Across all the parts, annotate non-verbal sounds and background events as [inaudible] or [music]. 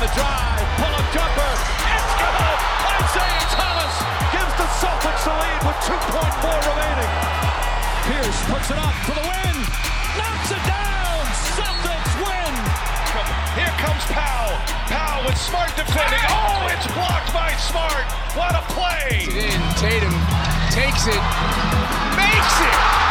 the drive, pull up jumper, it's good! Isaiah Thomas gives the Celtics the lead with 2.4 remaining. Pierce puts it up for the win, knocks it down, Celtics win! Here comes Powell. Powell with smart defending. Oh, it's blocked by Smart. What a play! In Tatum takes it, makes it.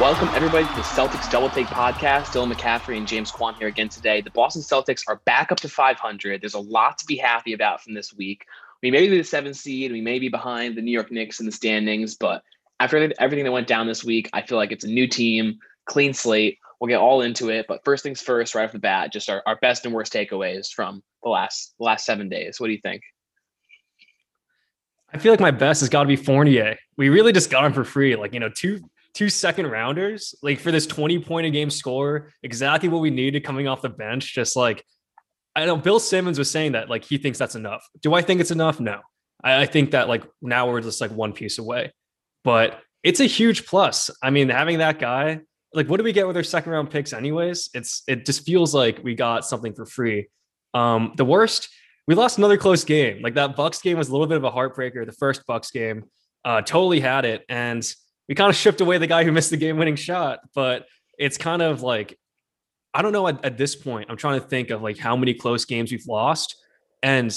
Welcome everybody to the Celtics Double Take podcast. Dylan McCaffrey and James Kwan here again today. The Boston Celtics are back up to 500. There's a lot to be happy about from this week. We may be the seventh seed, we may be behind the New York Knicks in the standings, but after everything that went down this week, I feel like it's a new team, clean slate. We'll get all into it, but first things first, right off the bat, just our, our best and worst takeaways from the last the last seven days. What do you think? I feel like my best has got to be Fournier. We really just got him for free, like you know, two two second rounders, like for this 20 point a game score, exactly what we needed coming off the bench. Just like, I know Bill Simmons was saying that, like, he thinks that's enough. Do I think it's enough? No. I, I think that, like, now we're just like one piece away, but it's a huge plus. I mean, having that guy, like, what do we get with our second round picks, anyways? It's, it just feels like we got something for free. Um, the worst, we lost another close game. Like that Bucks game was a little bit of a heartbreaker. The first Bucks game, uh, totally had it. And we kind of shipped away the guy who missed the game winning shot, but it's kind of like I don't know at, at, this point. I'm trying to think of like how many close games we've lost, and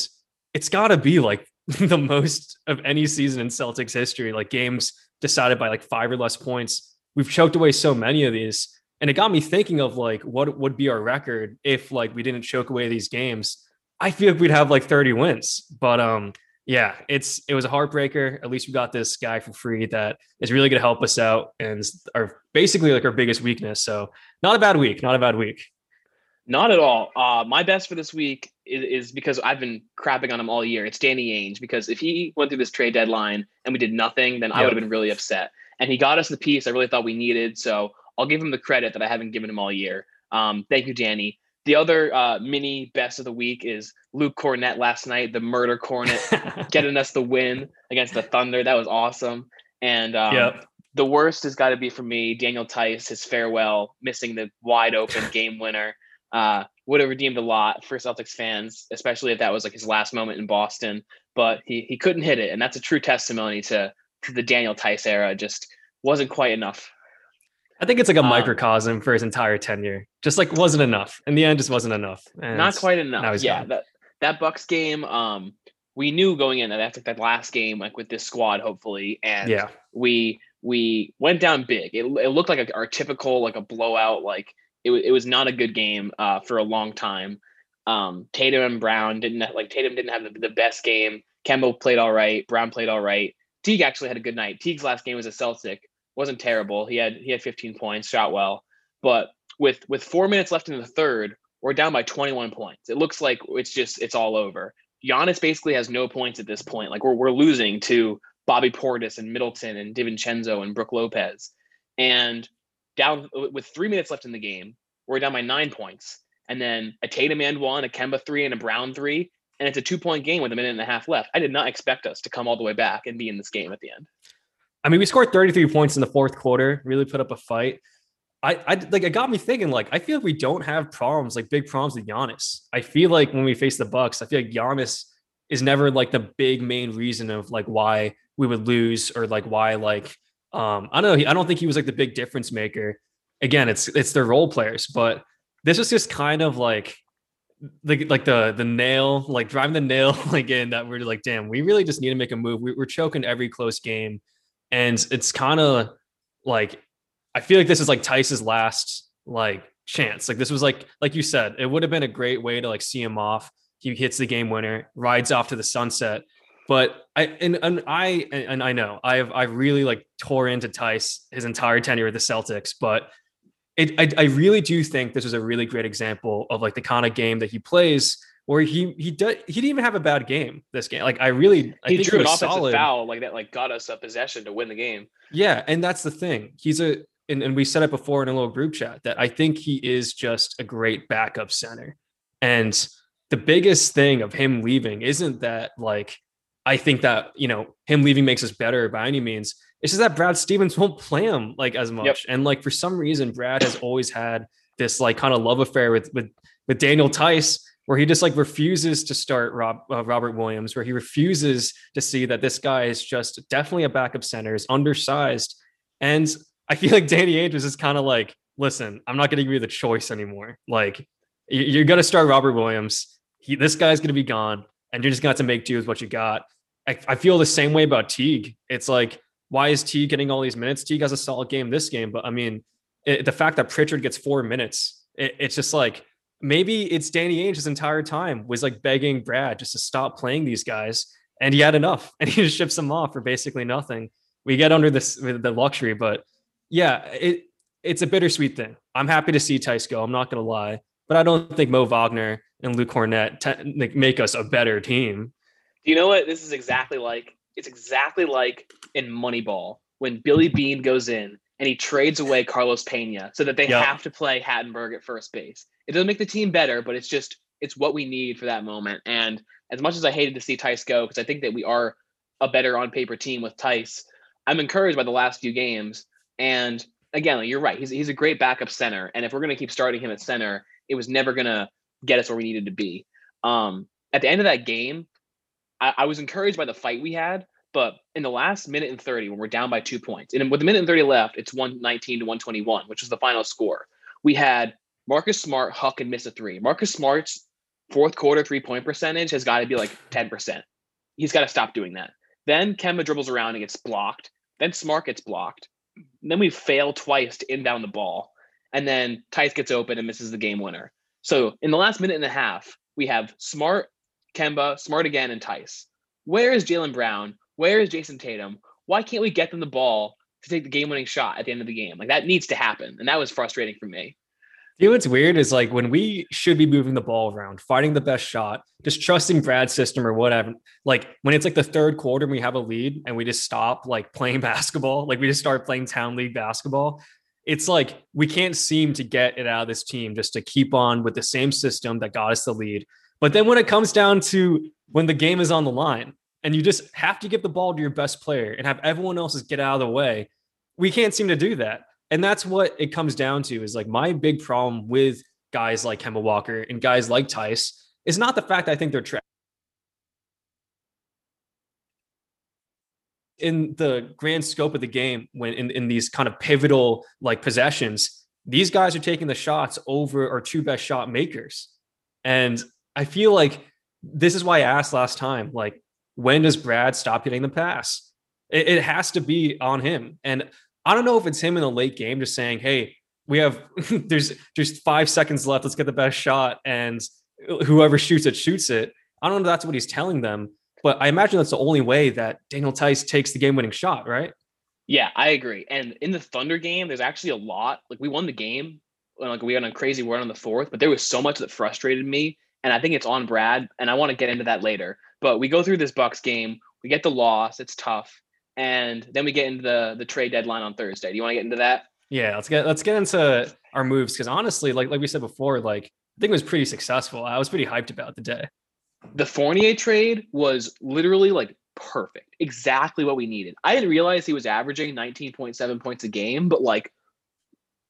it's got to be like [laughs] the most of any season in Celtics history. Like games decided by like five or less points. We've choked away so many of these, and it got me thinking of like what would be our record if like we didn't choke away these games. I feel like we'd have like 30 wins, but um, yeah, it's it was a heartbreaker. At least we got this guy for free that is really going to help us out and are basically like our biggest weakness. So not a bad week, not a bad week. Not at all. Uh, my best for this week is, is, because I've been crapping on him all year. It's Danny Ainge because if he went through this trade deadline and we did nothing, then yep. I would have been really upset. And he got us the piece I really thought we needed. So I'll give him the credit that I haven't given him all year. Um, thank you, Danny. The other uh, mini best of the week is Luke Kornet last night, the murder cornet, [laughs] getting us the win against the Thunder. That was awesome. And um, yep. the worst has got to be for me, Daniel Theis, his farewell, missing the wide open [laughs] game winner. Uh, would have redeemed a lot for Celtics fans, especially if that was like his last moment in Boston. But he he couldn't hit it, and that's a true testimony to to the Daniel Theis era. Just wasn't quite enough. I think it's like a um, microcosm for his entire tenure. Just like wasn't enough. In the end, just wasn't enough. And not quite enough. Yeah, that that Bucks game. Um, we knew going in that that's like that last game, like with this squad, hopefully, and yeah, we we went down big. It, it looked like a, our typical like a blowout. Like it was it was not a good game uh, for a long time. Um, Tatum and Brown didn't have, like Tatum didn't have the, the best game. Kemba played all right. Brown played all right. Teague actually had a good night. Teague's last game was a Celtic wasn't terrible. He had he had 15 points, shot well, but with with four minutes left in the third, we're down by 21 points. It looks like it's just it's all over. Giannis basically has no points at this point. Like we're we're losing to Bobby Portis and Middleton and DiVincenzo and Brook Lopez, and down with three minutes left in the game, we're down by nine points. And then a Tatum and one, a Kemba three, and a Brown three, and it's a two point game with a minute and a half left. I did not expect us to come all the way back and be in this game at the end. I mean, we scored 33 points in the fourth quarter, really put up a fight. I, I like it got me thinking, like, I feel like we don't have problems, like big problems with Giannis. I feel like when we face the Bucks, I feel like Giannis is never like the big main reason of like why we would lose or like why like um I don't know. I don't think he was like the big difference maker. Again, it's it's their role players, but this was just kind of like like like the the nail, like driving the nail [laughs] like in that we're like, damn, we really just need to make a move. We, we're choking every close game. And it's kind of like I feel like this is like Theis's last like chance. Like this was like like you said, it would have been a great way to like see him off. He hits the game winner, rides off to the sunset. But I and, and I and I know I've I really like tore into Theis his entire tenure with the Celtics, but it I, I really do think this was a really great example of like the kind of game that he plays where he he did he didn't even have a bad game this game. Like I really I he drew an offensive solid. foul like that like got us a possession to win the game. Yeah, and that's the thing. He's a and, and we said it before in a little group chat that I think he is just a great backup center. And the biggest thing of him leaving isn't that like I think that you know him leaving makes us better by any means. It's just that Brad Stevens [laughs] won't play him like as much. Yep. And like for some reason, Brad has always had this like kind of love affair with with with Daniel Theis, where he just like refuses to start Rob, uh, Robert Williams, where he refuses to see that this guy is just definitely a backup center, is undersized. And I feel like Danny Ainge was just kind of like, listen, I'm not going to give you the choice anymore. Like, you're going to start Robert Williams. He, this guy's going to be gone, and you're just going to have to make do with what you got. I, I, feel the same way about Teague. It's like, why is Teague getting all these minutes? Teague has a solid game this game, but I mean, it, the fact that Pritchard gets four minutes, it, it's just like maybe it's Danny Ainge his entire time was like begging Brad just to stop playing these guys, and he had enough, [laughs] and he just ships them off for basically nothing. We get under this the luxury, but yeah, it it's a bittersweet thing. I'm happy to see Theis go. I'm not gonna lie, but I don't think Mo Wagner and Luke Kornet t- make us a better team. You know what? This is exactly like it's exactly like in Moneyball when Billy Beane goes in and he trades away Carlos Pena so that they yep. have to play Hatteberg at first base. It doesn't make the team better, but it's just it's what we need for that moment. And as much as I hated to see Theis go, because I think that we are a better on paper team with Theis, I'm encouraged by the last few games. And again, you're right. He's he's a great backup center, and if we're going to keep starting him at center, it was never going to get us where we needed to be. Um, at the end of that game, I, I, was encouraged by the fight we had, but in the last minute and 30, when we're down by two points, and with a minute and 30 left, it's 119 to 121, which was the final score. We had Marcus Smart huck and miss a three. Marcus Smart's fourth quarter three point percentage has got to be like 10%. He's got to stop doing that. Then Kemba dribbles around and gets blocked. Then Smart gets blocked then we fail twice to inbound the ball. And then Theis gets open and misses the game winner. So in the last minute and a half, we have Smart, Kemba, Smart again, and Theis. Where is Jaylen Brown? Where is Jayson Tatum? Why can't we get them the ball to take the game winning shot at the end of the game? Like that needs to happen. And that was frustrating for me. You know what's weird is like when we should be moving the ball around, finding the best shot, just trusting Brad's system or whatever. Like when it's like the third quarter and we have a lead and we just stop like playing [laughs] basketball, like we just start playing town league basketball. It's like we can't seem to get it out of this team just to keep on with the same system that got us the lead. But then when it comes down to when the game is on the line and you just have to give the ball to your best player and have everyone else's get out of the way, we can't seem to do that and that's what it comes down to is like my big problem with guys like Kemba Walker and guys like Theis is not the fact I think they're trash. In the grand scope of the game, when in, in these kind of pivotal like possessions, these guys are taking the shots over our two best shot makers. And I feel like this is why I asked last time, like, when does Brad stop getting the pass? It, it has to be on him. And I don't know if it's him in the late game just saying, "Hey, we have [laughs] there's just five seconds left. Let's get the best shot, and whoever shoots it shoots it." I don't know if that's what he's telling them, but I imagine that's the only way that Daniel Theis takes the game-winning shot, right? Yeah, I agree. And in the Thunder game, there's actually a lot. Like we won the game, like we on a crazy run on the fourth, but there was so much that frustrated me, and I think it's on Brad. And I want to get into that later. But we go through this Bucks game, we get the loss. It's tough and then we get into the the trade deadline on Thursday. Do you want to get into that? Yeah, let's get let's get into our moves because honestly, like like we said before, like I think it was pretty successful. I was pretty hyped about the day. The Fournier trade was literally like perfect, exactly what we needed. I didn't realize he was averaging 19.7 points a game, but like,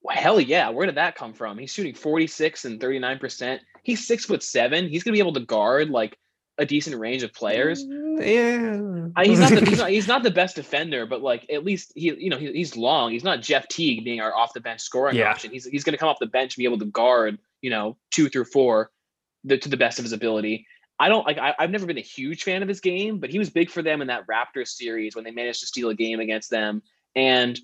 hell yeah, where did that come from? He's shooting 46 and 39 percent. He's six foot seven. He's gonna be able to guard like a decent range of players. Yeah, uh, he's not the he's [laughs] not, he's not the best defender, but like at least he you know he, he's long. He's not Jeff Teague being our off the bench scoring yeah. option. He's he's going to come off the bench and be able to guard you know two through four the, to the best of his ability. I don't like. I, have never been a huge fan of his game, but he was big for them in that Raptors series when they managed to steal a game against them. And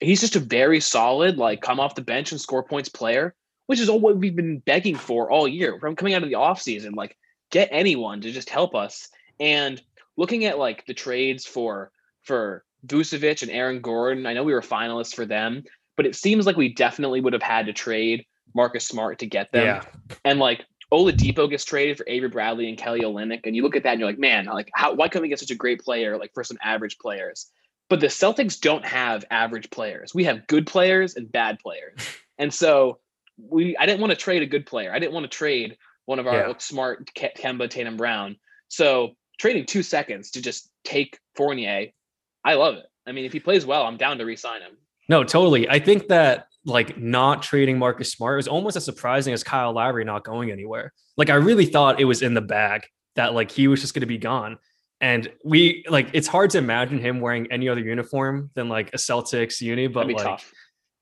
he's just a very solid, like come off the bench and score points player, which is all what we've been begging for all year from coming out of the offseason. Like get anyone to just help us. And looking at like the trades for for Vucevic and Aaron Gordon, I know we were finalists for them, but it seems like we definitely would have had to trade Marcus Smart to get them. Yeah. And like Oladipo gets traded for Avery Bradley and Kelly Olynyk, and you look at that and you're like, man, like how why couldn't we get such a great player like for some average players? But the Celtics don't have average players. We have good players and bad players. [laughs] And so we I didn't want to trade a good player. I didn't want to trade one of our yeah. smart Kemba Tatum Brown. So trading two seconds to just take Fournier, I love it. I mean, if he plays well, I'm down to re-sign him. No, totally. I think that like not trading Marcus Smart was almost as surprising as Kyle Lowry not going anywhere. Like I really thought it was in the bag that like he was just going to be gone. And we like it's hard to imagine him wearing any other uniform than like a Celtics uni, but like tough.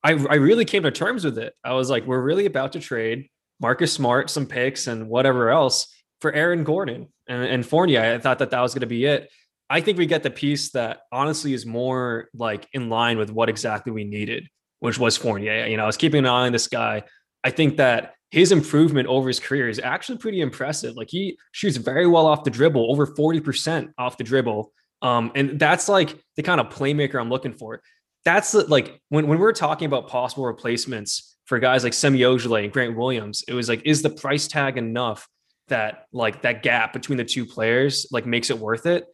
I I really came to terms with it. I was like, we're really about to trade Marcus Smart, some picks, and whatever else for Aaron Gordon and, and Fournier. I thought that that was going to be it. I think we get the piece that honestly is more like in line with what exactly we needed, which was Fournier. You know, I was keeping an eye on this guy. I think that his improvement over his career is actually pretty impressive. Like he shoots very well off the dribble, over 40% off the dribble. Um, and that's like the kind of playmaker I'm looking for. That's like when, when we're talking about possible replacements for guys like Semi Ojeleye and Grant Williams, it was like, is the price tag enough that like that gap between the two players like makes it worth it?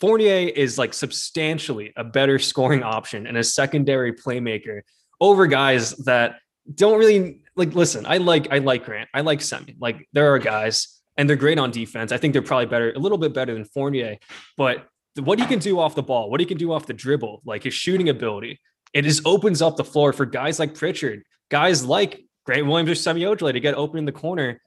Fournier is like substantially a better [laughs] scoring option and a secondary playmaker over guys that don't really like listen. I like I like Grant. I like Semi. Like there are guys and they're great on defense. I think they're probably better, a little bit better than Fournier, but what he can do off the ball, what he can do off the dribble, like his shooting ability, it just opens up the floor for guys like Pritchard, guys like Grant Williams or Semi Ojeleye to get open in the corner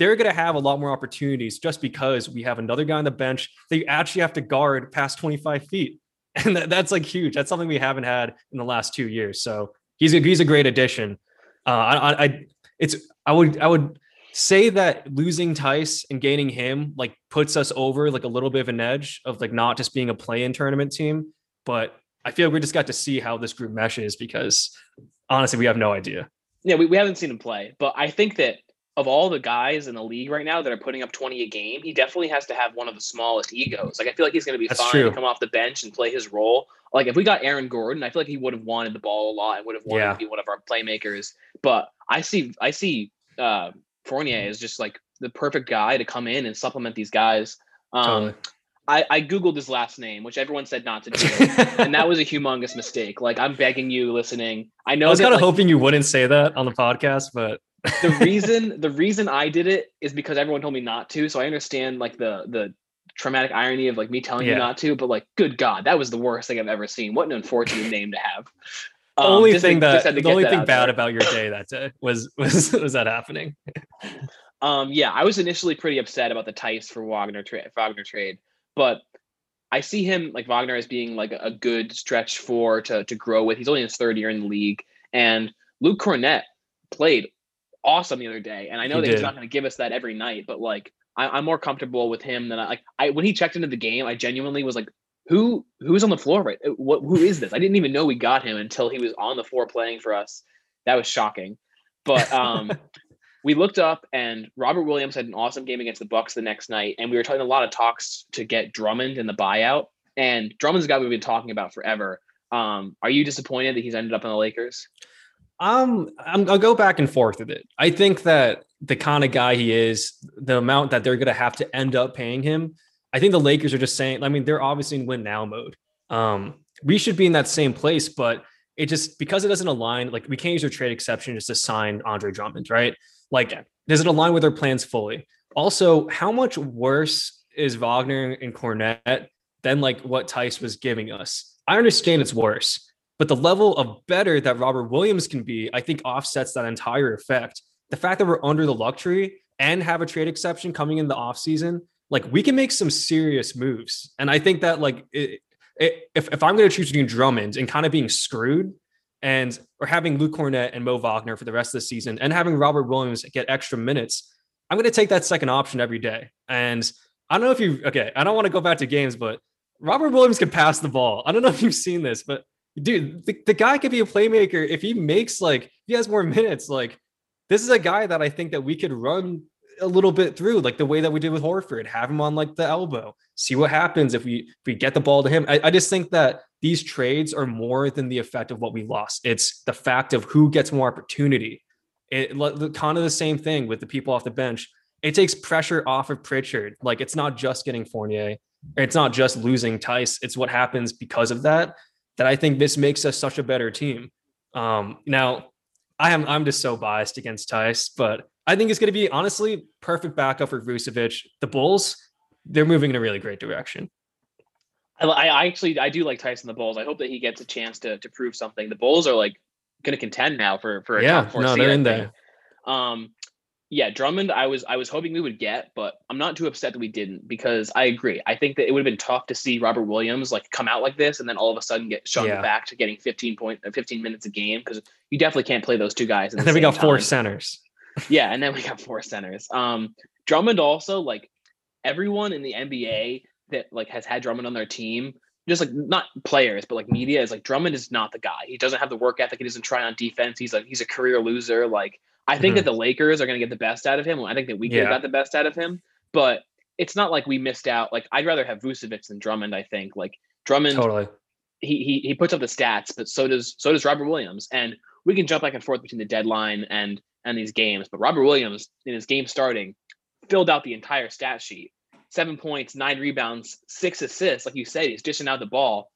they're going to have a lot more opportunities just because we have another guy on the bench that you actually have to guard past 25 feet. [laughs] And that, that's like huge. That's something we haven't had in the last two years. So he's a, he's a great addition. Uh, I, I, it's, I would, I would say that losing Theis and gaining him like puts us over like a little bit of an edge of like not just being a play in tournament team. But I feel like we just got to see how this group meshes because honestly, we have no idea. Yeah, we, we haven't seen him play, but I think that of all the guys in the league right now that are putting up 20 a game, he definitely has to have one of the smallest egos. Like I feel like he's going to be That's fine true. to come off the bench and play his role. Like if we got Aaron Gordon, I feel like he would have wanted the ball a lot and would have wanted yeah. to be one of our playmakers. But I see I see uh, Fournier is just like the perfect guy to come in and supplement these guys. Um, totally. I, I googled his last name, which everyone said not to do, [laughs] and that was a humongous mistake. Like I'm begging you, listening. I know. I was kind of like, hoping you wouldn't say that on the podcast, but the [laughs] reason the reason I did it is because everyone told me not to. So I understand like the the traumatic irony of like me telling yeah. you not to, but like, good God, that was the worst thing I've ever seen. What an unfortunate [laughs] name to have. The um, only thing that the only thing bad there. about your day that day was [laughs] was was that happening. um, yeah, I was initially pretty upset about the Theis for Wagner trade, Wagner trade, but I see him like Wagner as being like a good stretch for to to grow with. He's only in his third year in the league, and Luke Kornet played awesome the other day. And I know he that did. he's not going to give us that every night, but like I, am more comfortable with him than I like. I when he checked into the game, I genuinely was like, who who's on the floor right? Uh, what who is this? I didn't even know we got him until he was on the floor playing for us. That was shocking. But um, [laughs] we looked up and Robert Williams had an awesome game against the Bucks the next night, and we were talking a lot of talks to get Drummond in the buyout. And Drummond's a guy we've been talking about forever. Um, are you disappointed that he's ended up in the Lakers? Um, I'm, I'll go back and forth with it. I think that the kind of guy he is, the amount that they're going to have to end up paying him, I think the Lakers are just saying. I mean, they're obviously in win now mode. Um, we should be in that same place, but it just because it doesn't align. Like we can't use our trade exception just to sign Andre Drummond, right? Like, does it align with our plans fully? Also, how much worse is Wagner and Kornet than like what Theis was giving us? I understand it's worse but the level of better that Robert Williams can be, I think offsets that entire effect. The fact that we're under the luxury and have a trade exception coming in the offseason, like we can make some serious moves. And I think that like it, it, if, if I'm going to choose between Drummond and kind of being screwed and or having Luke Kornet and Mo Wagner for the rest of the season and having Robert Williams get extra minutes, I'm going to take that second option every day. And I don't know if you okay, I don't want to go back to games, but Robert Williams can pass the ball. I don't know if you've seen this, but dude, the, the guy could be a playmaker if he makes like if he has more [laughs] minutes. Like this is a guy that I think that we could run a little bit through, like the way that we did with Horford, have him on like the elbow, see what happens if we if we get the ball to him. I, I just think that these trades are more than the effect of what we lost. It's the fact of who gets more opportunity. It kind of the same thing with the people off the bench. It takes pressure off of Pritchard. Like it's not just getting Fournier, it's not just losing Theis. It's what happens because of that that I think this makes us such a better team. Um, now, I am I'm just so biased against Theis, but I think it's going to be honestly perfect backup for Vucevic. The Bulls, they're moving in a really great direction. I, I actually I do like Tyson the Bulls. I hope that he gets a chance to to prove something. The Bulls are like going to contend now for for a yeah, top four no, seed, they're in there. Um, yeah, Drummond, I was I was hoping we would get, but I'm not too upset that we didn't because I agree. I think that it would have been tough to see Robert Williams like come out like this and then all of a sudden get shown yeah. back to getting 15 point uh, 15 minutes a game because you definitely can't play those two guys. and the then we got time. four centers. [laughs] yeah, and then we got four centers. Um, Drummond also like everyone in the NBA that like has had Drummond on their team just like not players, but like media is like Drummond is not the guy. He doesn't have the work ethic. He doesn't try on defense. He's like he's a career loser. Like I think mm-hmm. that the Lakers are going to get the best out of him. I think that we yeah. got the best out of him, but it's not like we missed out. Like I'd rather have Vucevic than Drummond. I think like Drummond totally. He he he puts up the stats, but so does so does Robert Williams, and we can jump back and forth between the deadline and and these games. But Robert Williams in his game starting filled out the entire stat sheet seven points, nine rebounds, six assists. Like you said, he's dishing out the ball,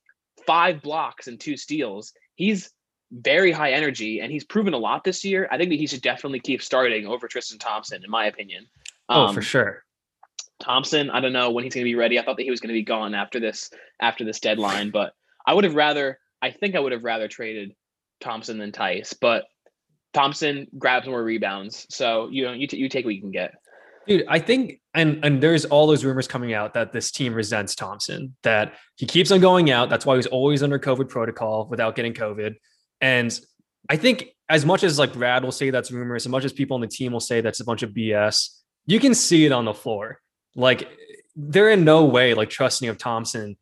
five blocks and two steals. He's very high energy and he's proven a lot this year. I think that he should definitely keep starting over Tristan Thompson, in my opinion. Um, oh, for um, sure. Thompson, I don't know when he's going to be ready. I thought that he was going to be gone after this after this deadline, but I would have rather. I think I would have rather traded Thompson than Theis, but Thompson grabs more rebounds. So you know, you, t- you take what you can get. Dude, I think and and there's all those rumors coming out that this team resents Thompson, that he keeps on going out. That's why he's always under COVID protocol without getting COVID. And I think as much as like Brad will say that's rumors, as much as people on the team will say that's a bunch of BS, you can see it on the floor. Like they're in no way like trusting of Thompson.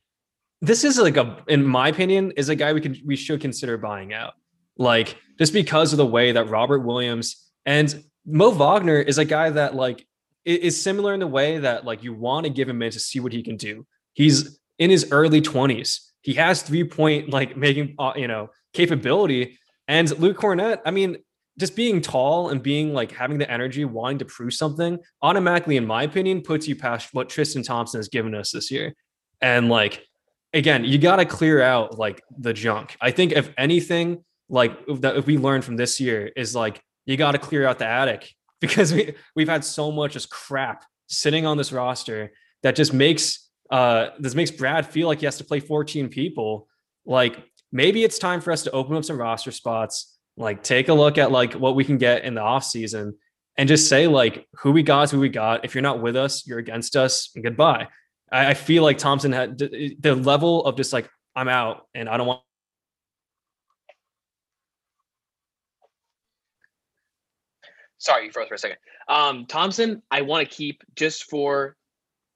This is like a, in my opinion, is a guy we could we should consider buying out. Like just because of the way that Robert Williams and Mo Wagner is a guy that like is similar in the way that like you want to give him minutes to see what he can do. He's in his early 20s. He has three point like making uh, you know capability. And Luke Kornet, I mean, just being tall and being like having the energy, wanting to prove something, automatically, in my opinion, puts you past what Tristan Thompson has given us this year. And like again, you got to clear out like the junk. I think if anything, like that if we learn from this year is like you got to clear out the attic [laughs] because we we've had so much just crap sitting on this roster that just makes uh this makes Brad feel like he has to play 14 people. Like maybe it's time for us to open up some roster spots, like take a look at like what we can get in the off season and just say like who we got who we got. If you're not with us, you're against us, and goodbye. I, I feel like Thompson had the level of just like I'm out and I don't want sorry, you froze for a second. Um, Thompson, I want to keep just for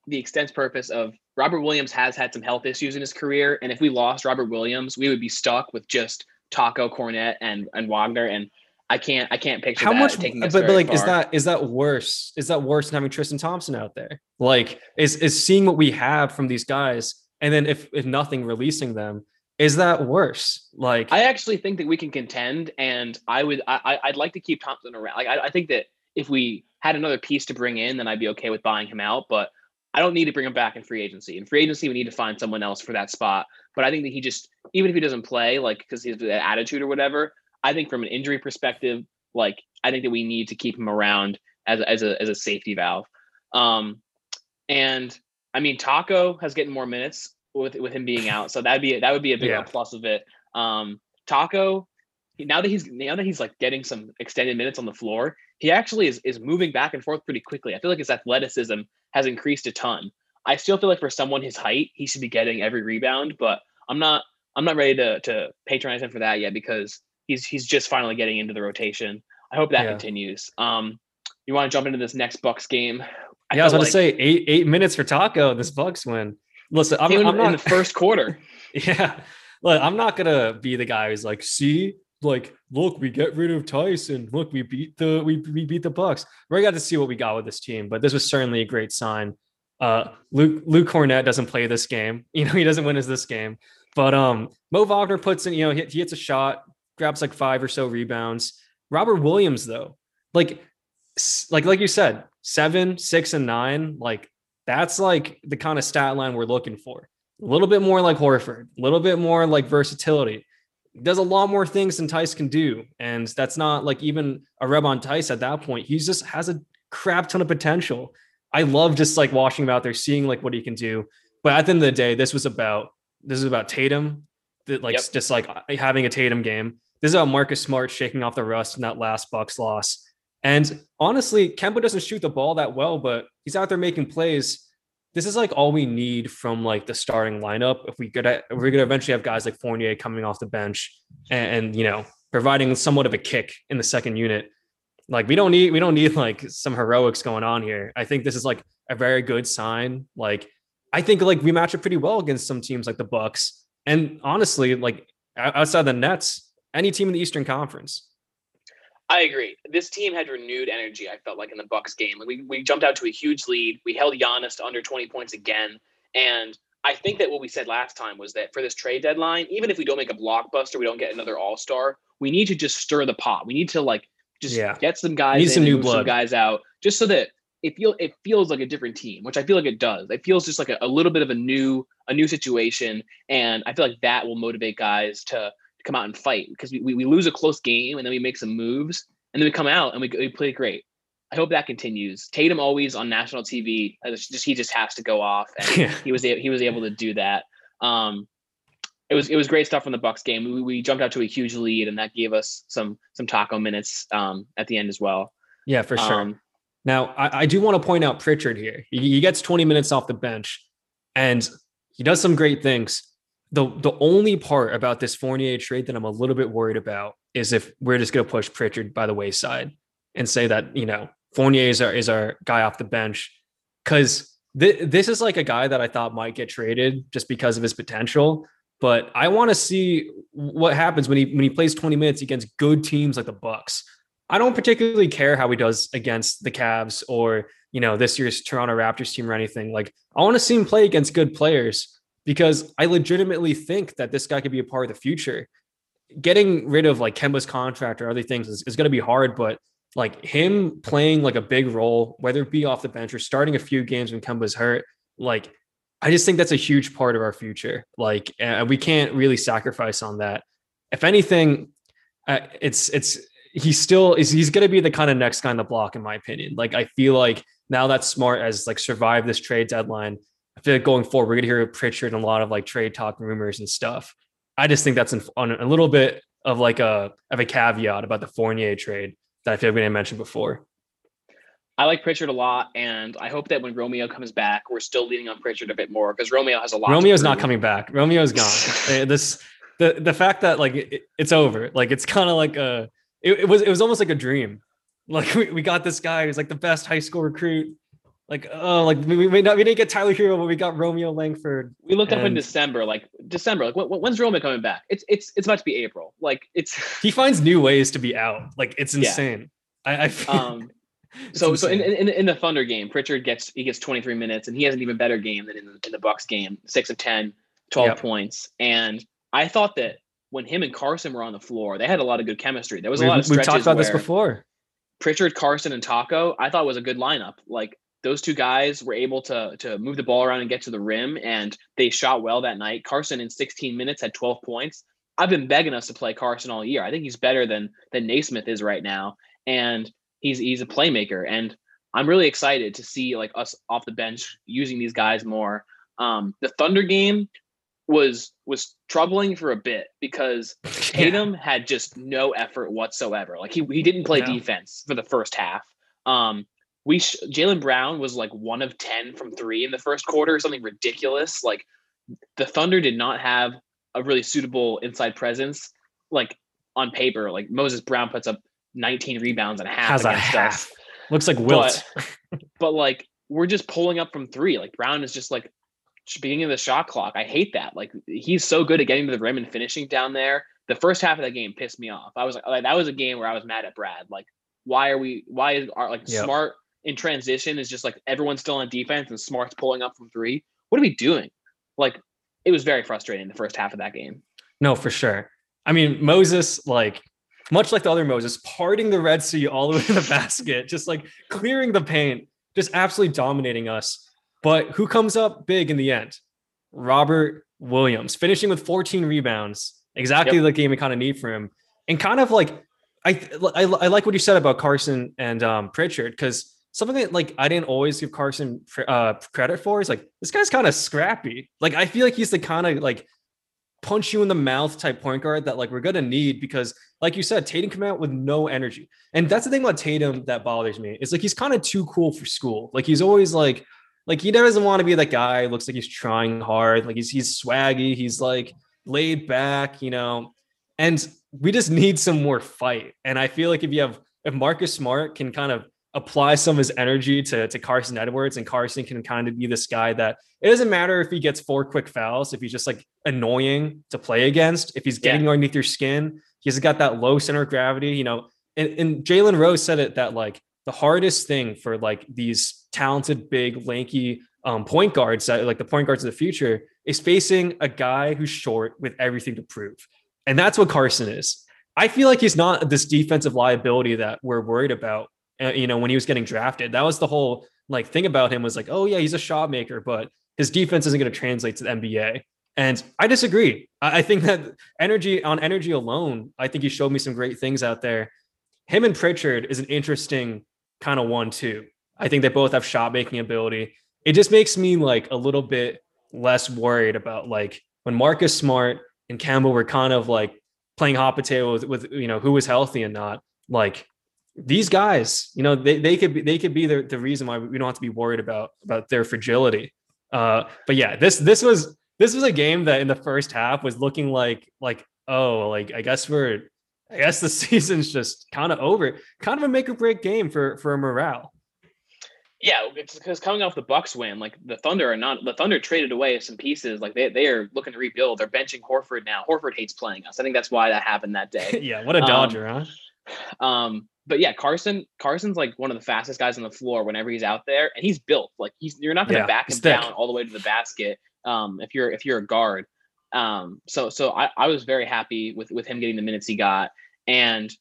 the extent purpose of Robert Williams has had some health issues in his career, and if we lost Robert Williams, we would be stuck with just Tacko Kornet, and and Wagner, and I can't I can't picture how much. Taking but, but like, far. is that is that worse? Is that worse than having Tristan Thompson out there? Like, is is seeing what we have from these guys, and then if if nothing, releasing them is that worse? Like I actually think that we can contend, and I would I I'd like to keep Thompson around. Like I, I think that if we had another piece to bring in, then I'd be okay with buying him out. But I don't need to bring him back in free agency. In free agency, we need to find someone else for that spot. But I think that he just even if he doesn't play, like because he's the attitude or whatever, I think from an injury perspective, like I think that we need to keep him around as as a as a safety valve. Um, and I mean, Tacko has getting more minutes with with him being out. So that'd be that would be a big yeah. plus of it. Um, Tacko, now that he's now that he's like getting some extended minutes on the floor, he actually is is moving back and forth pretty quickly. I feel like his athleticism has increased a ton. I still feel like for someone his height, he should be getting every rebound, but I'm not I'm not ready to to patronize him for that yet because he's he's just finally getting into the rotation. I hope that yeah. continues. Um, you want to jump into this next Bucks game? I yeah, I was going like, to say eight eight minutes for Tacko. This Bucks win. Listen, I'm, I'm not in the first quarter. [laughs] yeah, look, I'm not gonna be the guy who's like, see, like, look, we get rid of Tyson. Look, we beat the we, we beat the Bucks. We got to see what we got with this team, but this was certainly a great sign. Uh, Luke Luke Kornet doesn't play this game. [laughs] You know, he doesn't win as this game. But um, Mo Wagner puts in, you know, he, he hits a shot, grabs like five or so rebounds. Robert Williams, though, like, like like you said, seven, six, and nine, like that's like the kind of stat line we're looking for. A little bit more like Horford, a little bit more like versatility. Does a lot more things than Theis can do. And that's not like even a reb on Theis at that point. He just has a crap ton of potential. I love just like watching him out there, seeing like what he can do. But at the end of the day, this was about This is about Tatum, that like yep. just like having a Tatum game. This is about Marcus Smart shaking off the rust in that last Bucks loss. And honestly, Kemba doesn't shoot the ball that well, but he's out there making plays. This is like all we need from like the starting lineup. If we could, if we're gonna eventually have guys like Fournier coming off the bench and, and you know providing somewhat of a kick in the second unit. Like we don't need we don't need like some heroics going on here. I think this is like a very good sign. Like I think like we match up pretty well against some teams like the Bucks. And honestly, like outside the Nets, any team in the Eastern Conference. I agree. This team had renewed energy. I felt like in the Bucks game, we we jumped out to a huge lead. We held Giannis to under twenty points again, and I think that what we said last time was that for this trade deadline, even if we don't make a blockbuster, we don't get another All Star. We need to just stir the pot. We need to like just yeah. get some guys, need some new blood, some guys out, just so that it feel it feels like a different team, which I feel like it does. It feels just like a, a little bit of a new a new situation, and I feel like that will motivate guys to come out and fight because we, we, we lose a close game and then we make some moves and then we come out and we, we play great. I hope that continues. Tatum always on national TV. Just he just has to go off, and [laughs] he was he was able to do that. Um, it was it was great stuff from the Bucks game. We, we jumped out to a huge lead, and that gave us some some Tacko minutes um, at the end as well. Yeah, for sure. Um, now I, I, do want to point out Pritchard here. He, he gets 20 minutes off the bench, and he does some great things the the only part about this Fournier trade that I'm a little bit worried about is if we're just going to push Pritchard by the wayside and say that you know Fournier is our is our guy off the bench because th- this is like a guy that I thought might get traded just because of his potential. But I want to see what happens when he when he plays 20 minutes against good teams like the Bucks. I don't particularly care how he does against the Cavs or you know this year's Toronto Raptors team or anything. Like I want to see him play against good players because I legitimately think that this guy could be a part of the future. Getting rid of like Kemba's contract or other things is, is going to be hard, but like him playing like a big role, whether it be off the bench or starting a few games when Kemba's hurt, like I just think that's a huge part of our future. Like uh, we can't really sacrifice on that. If anything, uh, it's it's he's still is he's going to be the kind of next guy on the block in my opinion. Like I feel like now that Smart has like survived this trade deadline, I feel like going forward, we're going to hear Pritchard and a lot of like trade talk rumors and stuff. I just think that's on a little bit of like a of a caveat about the Fournier trade that I feel like we didn't mention before. I like Pritchard a lot, and I hope that when Romeo comes back, we're still leaning on Pritchard a bit more because Romeo has a lot. Romeo's not coming back. Romeo's gone. [laughs] Eh, this the the fact that like it, it's over. Like it's kind of like a it, it was it was almost like a dream. Like [laughs] we, we got this guy who's like the best high school recruit like oh like we, we, not, we didn't get Tyler Herro, but we got Romeo Langford. We looked and... up in December, like December, like when, when's Romeo coming back? It's it's it's about to be April. Like it's [laughs] he finds new ways to be out. Like it's insane. Yeah. I, I feel... um so insane. so in, in in the Thunder game, Pritchard gets he gets 23 minutes and he has an even better game than in the, in the Bucks game, six of 10, 12 yep. points. And I thought that when him and Carson were on the floor, they had a lot of good chemistry. There was a we, lot of we talked about this before. Pritchard, Carson, and Tacko, I thought was a good lineup. Like those two guys were able to to move the ball around and get to the rim, and they shot well that night. Carson in 16 minutes had 12 points. I've been begging us to play Carson all year. I think he's better than than Nesmith is right now, and he's he's a playmaker. And I'm really excited to see like us off the bench using these guys more. Um, the Thunder game was was troubling for a bit because [laughs] Tatum yeah. had just no effort whatsoever. Like he he didn't play no. defense for the first half. Um, we sh- Jaylen Brown was like one of 10 from three in the first quarter, something ridiculous. Like the Thunder did not have a really suitable inside presence. Like on paper, like Moses Brown puts up 19 rebounds and a half Has against a half. us. Looks like Wilt. But, but like we're just pulling up from three. Like Brown is just like beginning of the shot clock. I hate that. Like he's so good at getting to the rim and finishing down there. The first half of that game pissed me off. I was like, that was a game where I was mad at Brad. Like, why are we? Why is our like yep. smart in transition is just like everyone's still on defense and Smart's pulling up from three. What are we doing? Like it was very frustrating the first half of that game. No, for sure. I mean, Moses, like much like the other Moses, parting the Red Sea all the way to the [laughs] basket, just like clearing the paint, just absolutely dominating us. But who comes up big in the end? Robert Williams, finishing with 14 rebounds, exactly yep. the game we kind of need for him. And kind of like, I, I, I like what you said about Carson and um, Pritchard because something that like I didn't always give Carson uh, credit for is like this guy's kind of scrappy. Like I feel like he's the kind of like punch you in the mouth type point guard that like we're gonna need because like you said, Tatum came out with no energy. And that's the thing about Tatum that bothers me. It's like he's kind of too cool for school. Like he's always like, like he doesn't want to be that guy. Looks like he's trying hard. Like he's he's swaggy. He's like laid back, you know. And we just need some more fight. And I feel like if you have if Marcus Smart can kind of apply some of his energy to, to Carson Edwards, and Carson can kind of be this guy that it doesn't matter if he gets four quick fouls, if he's just like annoying to play against, if he's getting yeah. underneath your skin, he's got that low center of gravity, you know. And, and Jalen Rose said it that like the hardest thing for like these talented, big, lanky um, point guards that like the point guards of the future is facing a guy who's short with everything to prove. And that's what Carson is. I feel like he's not this defensive liability that we're worried about. Uh, you know, when he was getting drafted, that was the whole like thing about him was like, oh yeah, he's a shot maker, but his defense isn't going to translate to the NBA. And I disagree. I think that energy on energy alone, I think he showed me some great things out there. Him and Pritchard is an interesting kind of one too. I think they both have shot making ability. It just makes me like a little bit less worried about like when Marcus Smart and Campbell were kind of like playing hot potato with, with you know who was healthy and not. Like these guys, you know, they, they could be they could be the, the reason why we don't have to be worried about about their fragility. Uh, but yeah, this this was this was a game that in the first half was looking like like oh like I guess we're I guess the [laughs] season's just kind of over. Kind of a make or break game for for morale. Yeah, it's because coming off the Bucks win, like the Thunder are not the Thunder traded away some pieces. Like they they are looking to rebuild. They're benching Horford now. Horford hates playing us. I think that's why that happened that day. [laughs] yeah, what a um, Dodger, um, huh? Um, but yeah, Carson Carson's like one of the fastest guys on the floor whenever he's out there, and he's built like he's you're not going to yeah, back him down all the way to the basket. Um, if you're if you're a guard. Um, so so I, I was very happy with with him getting the minutes he got, and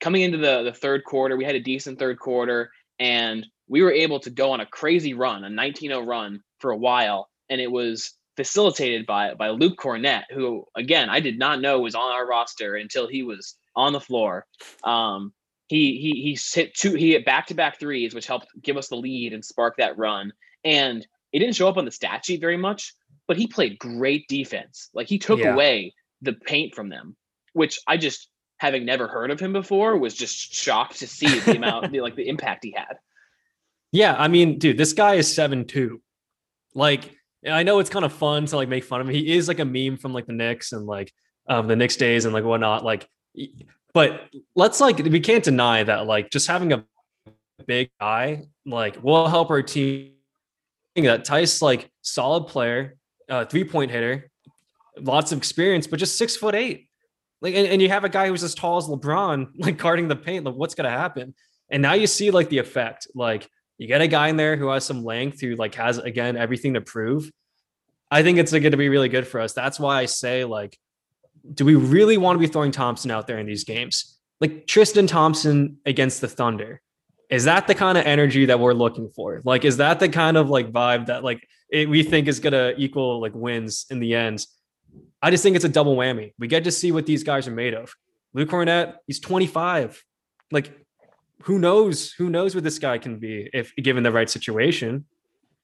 coming into the the third quarter, we had a decent third quarter, and we were able to go on a crazy run, a 19-0 run for a while, and it was facilitated by by Luke Kornet, who again I did not know was on our roster until he was on the floor. Um, he he he hit two he hit back to back threes, which helped give us the lead and spark that run. And it didn't show up on the stat sheet very much, but he played great defense. Like he took yeah. away the paint from them, which I just having never heard of him before was just shocked to see the amount the, like the impact he had. Yeah, I mean, dude, this guy is seven two. Like, I know it's kind of fun to like make fun of him. He is like a meme from like the Knicks and like um the Knicks days and like whatnot. Like, but let's like we can't deny that like just having a big guy like will help our team. That Theis like solid player, uh, three point hitter, lots of experience, but just six foot eight. Like, and, and you have a guy who's as tall as LeBron, [laughs] like guarding the paint. Like, what's gonna happen? And now you see like the effect. Like, you get a guy in there who has some length, who like has again everything to prove. I think it's going to be really good for us. That's why I say like, do we really want to be throwing Thompson out there in these games? Like Tristan Thompson against the Thunder. Is that the kind of energy that we're looking for? Like, is that the kind of like vibe that like it, we think is to equal like wins in the end? I just think it's a double whammy. We get to see what these guys are made of. Luke Kornet, he's 25. Like who knows? Who knows what this guy can be if given the right situation?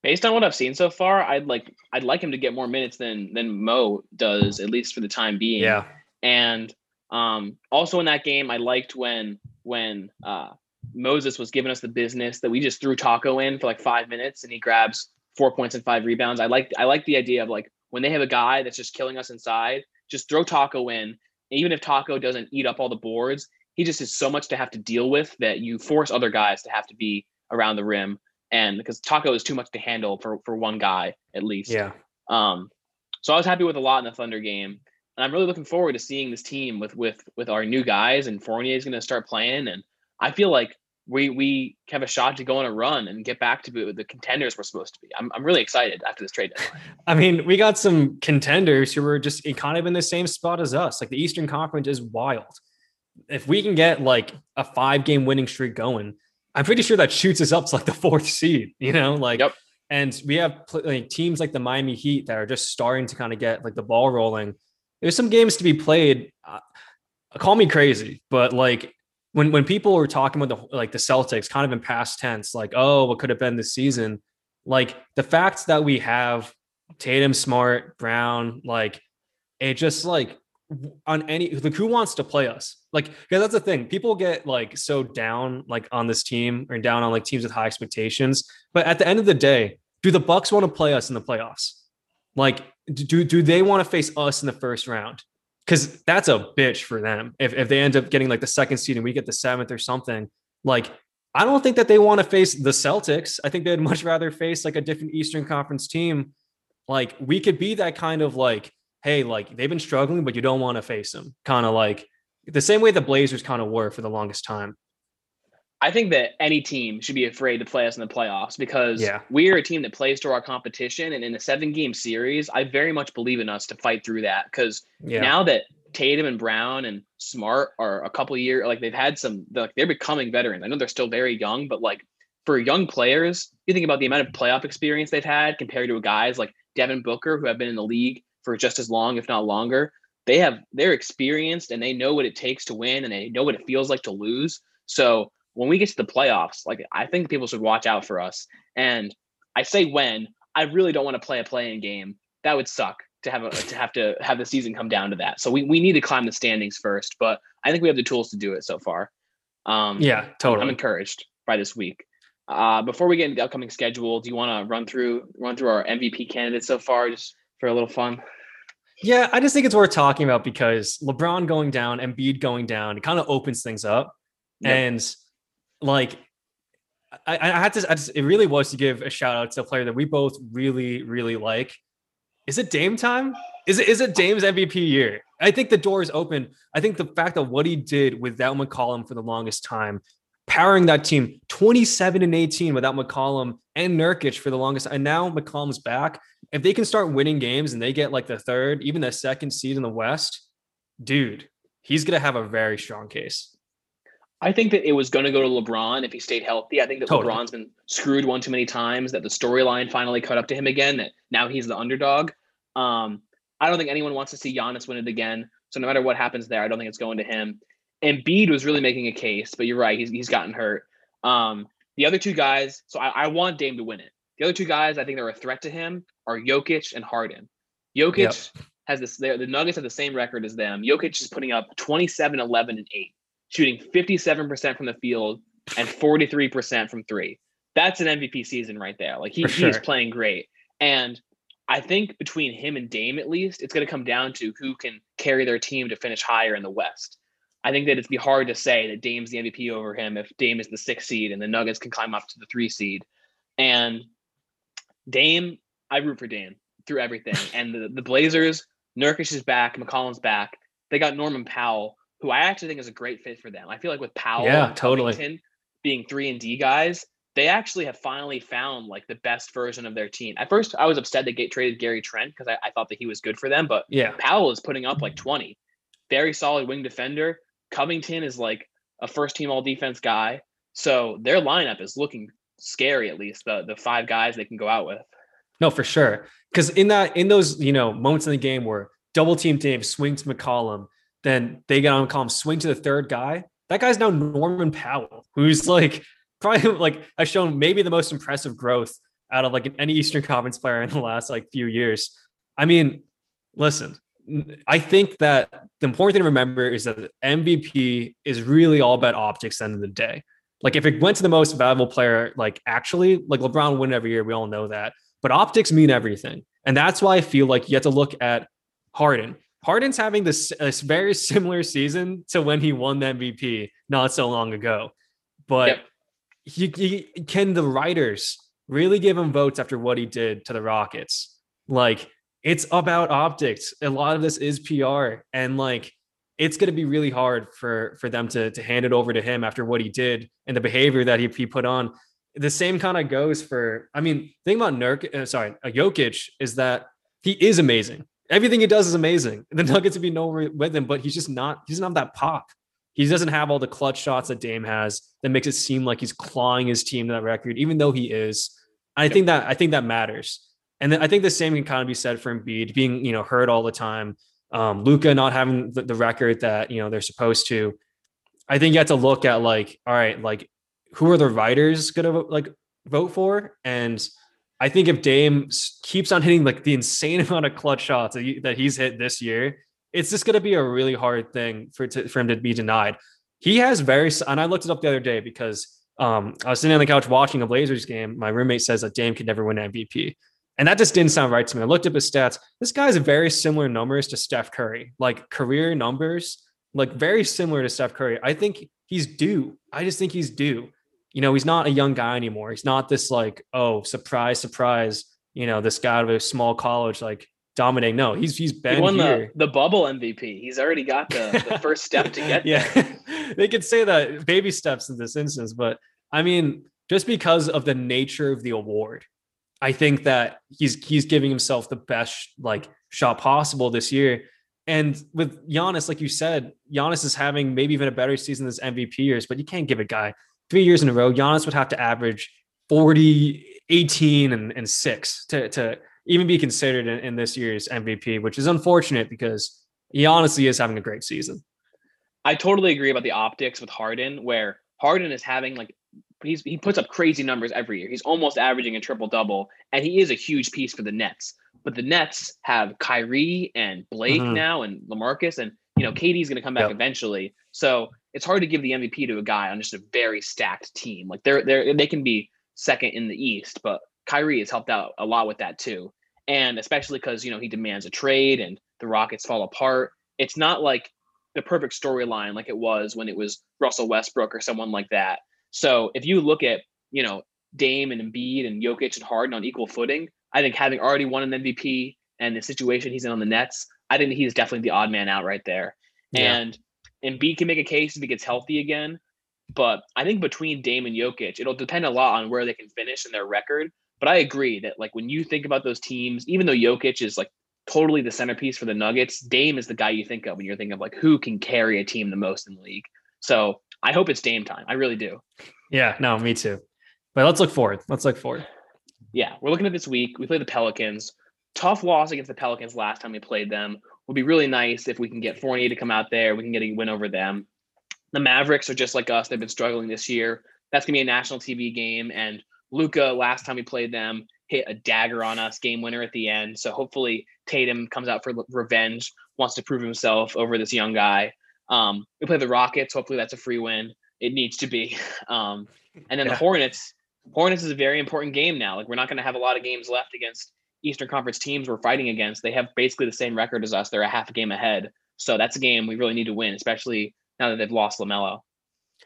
Based on what I've seen so far, I'd like I'd like him to get more minutes than than Mo does, at least for the time being. Yeah. And um, also in that game, I liked when when uh, Moses was giving us the business that we just threw Tacko in for like five minutes and he grabs four points and five rebounds. I like I like the idea of like when they have a guy that's just killing us inside, just throw Tacko in. Even if Tacko doesn't eat up all the boards, he just has so much to have to deal with that you force other guys to have to be around the rim. And because Tacko is too much to handle for for one guy at least. Yeah. Um, so I was happy with a lot in the Thunder game, and I'm really looking forward to seeing this team with with with our new guys. And Fournier is going to start playing, and I feel like we we have a shot to go on a run and get back to the contenders we're supposed to be. I'm I'm really excited after this trade deadline. [laughs] I mean, we got some contenders who were just kind of in the same spot as us. Like the Eastern Conference is wild if we can get like a five game winning streak going, I'm pretty sure that shoots us up to like the fourth seed, you know, like, yep. and we have like, teams like the Miami Heat that are just starting to kind of get like the ball rolling. There's some games to be played. Uh, call me crazy, but like when, when people were talking about the, like the Celtics kind of in past tense, like, oh, what could have been this season? Like the fact that we have Tatum, Smart, Brown, like it just like on any like who wants to play us like because that's the thing people get like so down like on this team or down on like teams with high expectations but at the end of the day do the bucks want to play us in the playoffs? Like do do they want to face us in the first round? Because that's a bitch for them if, if they end up getting like the second seed and we get the seventh or something like i don't think that they want to face the celtics. I think they'd [laughs] much rather face like a different eastern conference team. Like we could be that kind of like hey, like they've been struggling, but you don't want to face them. Kind of like the same way the Blazers kind of were for the longest time. I think that any team should be afraid to play us in the playoffs because yeah. we're a team that plays to our competition. And in a seven game series, I very much believe in us to fight through that. Because yeah. now that Tatum and Brown and Smart are a couple years, like they've had some, like they're becoming veterans. I know they're still very young, but like for young players, you think about the amount of playoff experience they've had compared to guys like Devin Booker, who have been in the league for just as long, if not longer. They have they're experienced and they know what it takes to win and they know what it feels like to lose. So when we get to the playoffs, like I think people should watch out for us. And I say when, I really don't want to play a play-in game. That would suck to have a, to have to have the season come down to that. So we, we need to climb the standings first, but I think we have the tools to do it so far. Um, yeah, totally. I'm encouraged by this week. Uh, before we get into the upcoming schedule, do you want to run through run through our MVP candidates so far, just for a little fun? Yeah, I just think it's worth talking about because LeBron going down, Embiid going down, it kind of opens things up. Yep. And like I, I had to I just, it really was to give a shout out to a player that we both really, really like. Is it Dame time? Is it is it Dame's MVP year? I think the door is open. I think the fact that what he did without McCollum for the longest time, powering that team 27 and 18 without McCollum and Nurkic for the longest, and now McCollum's back if they can start winning games and they get like the third, even the second seed in the West, dude, he's going to have a very strong case. I think that it was going to go to LeBron if he stayed healthy. I think that totally. LeBron's been screwed one too many times, that the storyline finally caught up to him again, that now he's the underdog. Um, I don't think anyone wants to see Giannis win it again. So no matter what happens there, I don't think it's going to him. Embiid was really making a case, but you're right, he's, he's gotten hurt. Um, the other two guys, so I, I want Dame to win it. The other two guys I think they're a threat to him are Jokic and Harden. Jokic yep. has this, the Nuggets have the same record as them. Jokic is putting up 27, 11, and 8, shooting 57% from the field and 43% from three. That's an MVP season right there. Like he, sure. he's playing great. And I think between him and Dame, at least, it's going to come down to who can carry their team to finish higher in the West. I think that it'd be hard to say that Dame's the MVP over him if Dame is the sixth seed and the Nuggets can climb up to the three seed. And Dame, I root for Dame through everything. [laughs] and the, the Blazers, Nurkic is back, McCollum's back. They got Norman Powell, who I actually think is a great fit for them. I feel like with Powell, yeah, totally being three and D guys, they actually have finally found like the best version of their team. At first, I was upset they get traded Gary Trent because I, I, thought that he was good for them, but yeah, Powell is putting up like 20. Very solid wing defender. Covington is like a first team all defense guy. So their lineup is looking scary at least the the five guys they can go out with. No, for sure. Because in that in those you know moments in the game where double team Dame swings McCollum, then they get on McCollum, swing to the third guy. That guy's now Norman Powell, who's like probably [laughs] like has shown maybe the most impressive growth out of like any Eastern Conference player in the last like few years. I mean, listen, I think that the important thing to remember is that MVP is really all about optics. End of the day, like if it went to the most valuable player, like actually, like LeBron win every year, we all know that. But optics mean everything, and that's why I feel like you have to look at Harden. Harden's having this a very similar season to when he won the MVP not so long ago. But yep. he, he, can the writers really give him votes after what he did to the Rockets? Like it's about optics. A lot of this is PR, and like it's going to be really hard for for them to to hand it over to him after what he did and the behavior that he, he put on. The same kind of goes for. I mean, thing about Nurk, uh, sorry, uh, Jokic is that he is amazing. Everything he does is amazing. The [laughs] Nuggets would be nowhere with him, but he's just not. He doesn't have that pop. He doesn't have all the clutch shots that Dame has that makes it seem like he's clawing his team to that record, even though he is. I think that I think that matters. And then I think the same can kind of be said for Embiid being, you know, hurt all the time, um, Luka not having the, the record that you know they're supposed to. I think you have to look at like, all right, like who are the writers gonna like vote for? And I think if Dame keeps on hitting like the insane [laughs] amount of clutch shots that, he, that he's hit this year, it's just to be a really hard thing for to, for him to be denied. He has very, and I looked it up the other day because um, I was sitting on the couch watching a Blazers game. My roommate says that Dame could never win MVP. And that just didn't sound right to me. I looked up his stats. This guy's very similar numbers to Steph Curry, like career numbers, like very similar to Steph Curry. I think he's due. I just think he's due. You know, he's not a young guy anymore. He's not this like, oh, surprise, surprise, you know, this guy out of a small college, like dominating. No, he's he's been he won here. The, the bubble MVP. He's already got the, the [laughs] first step to get yeah. [laughs] they could say that baby steps in this instance, but I mean, just because of the nature of the award, I think that he's he's giving himself the best like shot possible this year. And with Giannis, like you said, Giannis is having maybe even a better season this MVP years, but you can't give a guy three years in a row. Giannis would have to average 40, 18, and, and six to, to even be considered in, in this year's MVP, which is unfortunate because he honestly is having a great season. I totally agree about the optics with Harden, where Harden is having like he's he puts up crazy numbers every year. He's almost averaging a triple double, and he is a huge piece for the Nets. But the Nets have Kyrie and Blake mm-hmm. now, and LaMarcus, and you know KD's going to come back yep. eventually. So it's hard to give the MVP to a guy on just a very stacked team. Like they're they they can be second in the East, but Kyrie has helped out a lot with that too. And especially because you know he demands a trade and the Rockets fall apart. It's not like the perfect storyline like it was when it was Russell Westbrook or someone like that. So if you look at, you know, Dame and Embiid and Jokic and Harden on equal footing, I think having already won an MVP and the situation he's in on the Nets, I think he's definitely the odd man out right there. Yeah. And Embiid can make a case if he gets healthy again. But I think between Dame and Jokic, it'll depend a lot on where they can finish in their record. But I agree that like when you think about those teams, even though Jokic is like totally the centerpiece for the Nuggets, Dame is the guy you think of when you're thinking of like who can carry a team the most in the league. So I hope it's Dame time. I really do. Yeah, no, me too. But let's look forward. Let's look forward. Yeah, we're looking at this week. We play the Pelicans. Tough loss against the Pelicans last time we played them. Would be really nice if we can get Fournier to come out there. We can get a win over them. The Mavericks are just like us. They've been struggling this year. That's gonna be a national TV game. And Luka, last time we played them, hit a dagger on us, game winner at the end. So hopefully Tatum comes out for revenge, wants to prove himself over this young guy. Um, we play the Rockets. Hopefully that's a free win. It needs to be. [laughs] Um, and then yeah. the Hornets. Hornets is a very important game now. Like we're not going to have a lot of games left against Eastern Conference teams we're fighting against. They have basically the same record as us. They're a half a game ahead. So that's a game we really need to win, especially now that they've lost LaMelo.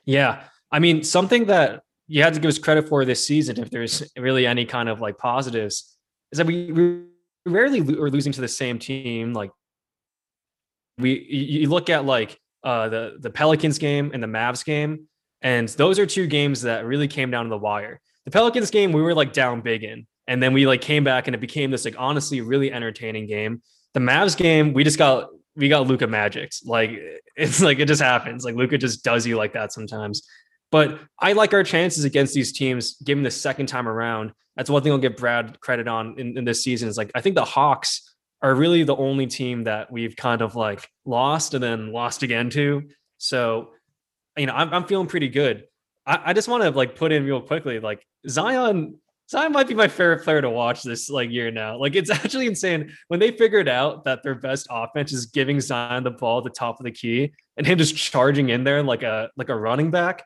Yeah. I mean, something that you had to give us credit for this season, if there's really any kind of like positives, is that we, we rarely are losing to the same team. Like we, you look at like uh, the the Pelicans game and the Mavs game, and those are two games that really came down to the wire. The Pelicans game we were like down big in, and then we like came back and it became this like honestly really entertaining game. The Mavs game we just got we got Luka magic. Like [laughs] it's like it just happens. Like Luka just does you like that sometimes. But I like our chances against these teams, given the second time around. That's one thing I'll give Brad credit on in, in this season. Is like I think the Hawks are really the only team that we've kind of like lost and then lost again to. So, you know, I'm, I'm feeling pretty good. I, I just want to like put in real quickly, like Zion, Zion might be my favorite player to watch this like year now. Like it's [laughs] actually insane when they figured out that their best offense is giving Zion the ball at the top of the key and him just charging in there like a like a running back.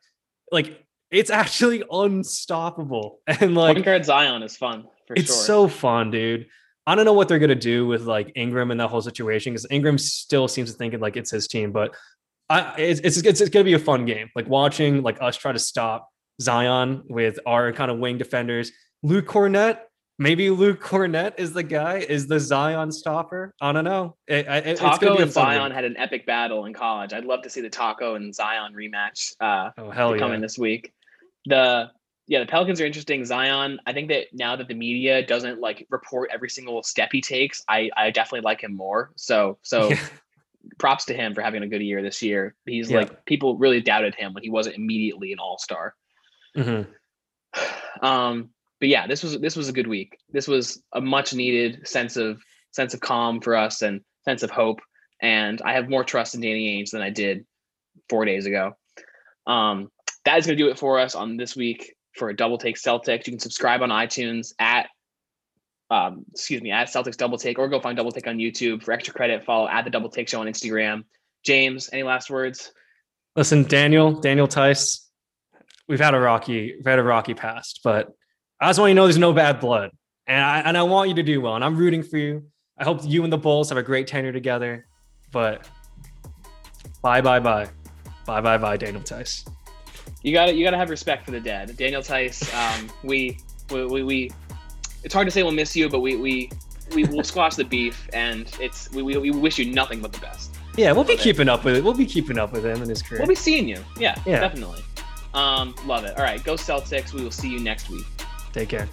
Like it's actually unstoppable. [laughs] And like point guard Zion is fun. it's sure. so fun, dude. I don't know what they're gonna do with like Ingram and that whole situation because Ingram still seems to think like it's his team, but I it's, it's it's it's gonna be a fun game. Like watching like us try to stop Zion with our kind of wing defenders. Luke Kornet, maybe Luke Kornet is the guy, is the Zion stopper. I don't know. It, it, Tacko and Zion game. had an epic battle in college. I'd love to see the Tacko and Zion rematch uh, oh, hell yeah. coming this week. The yeah, the Pelicans are interesting. Zion, I think that now that the media doesn't like report every single step he takes, I I definitely like him more. So so yeah. props to him for having a good year this year. He's yeah. like people really doubted him when he wasn't immediately an all star. Mm-hmm. [sighs] Um, but yeah, this was this was a good week. This was a much needed sense of sense of calm for us and sense of hope. And I have more trust in Danny Ainge than I did four days ago. Um, that is going to do it for us on this week for a double take Celtics. You can subscribe on iTunes at um, excuse me, at Celtics Double Take, or go find Double Take on YouTube for extra credit. Follow at the Double Take Show on Instagram. James, any last words? Listen, Daniel, Daniel Theis, we've had a rocky, we've had a rocky past, but I just want you to know there's no bad blood, and I and I want you to do well, and I'm rooting for you. I hope you and the Bulls have a great tenure together, but bye, bye, bye, bye, bye, bye, Daniel Theis. You got to you got to have respect for the dead, Daniel Theis, Um, [laughs] we, we, we, we, it's hard to say we'll miss you, but we, we, we will squash the beef, and it's we, we, we wish you nothing but the best. Yeah, we'll be keeping up with it. We'll be keeping up with him in his career. We'll be seeing you. Yeah, yeah, definitely. Um, love it. All right, go Celtics. We will see you next week. Take care.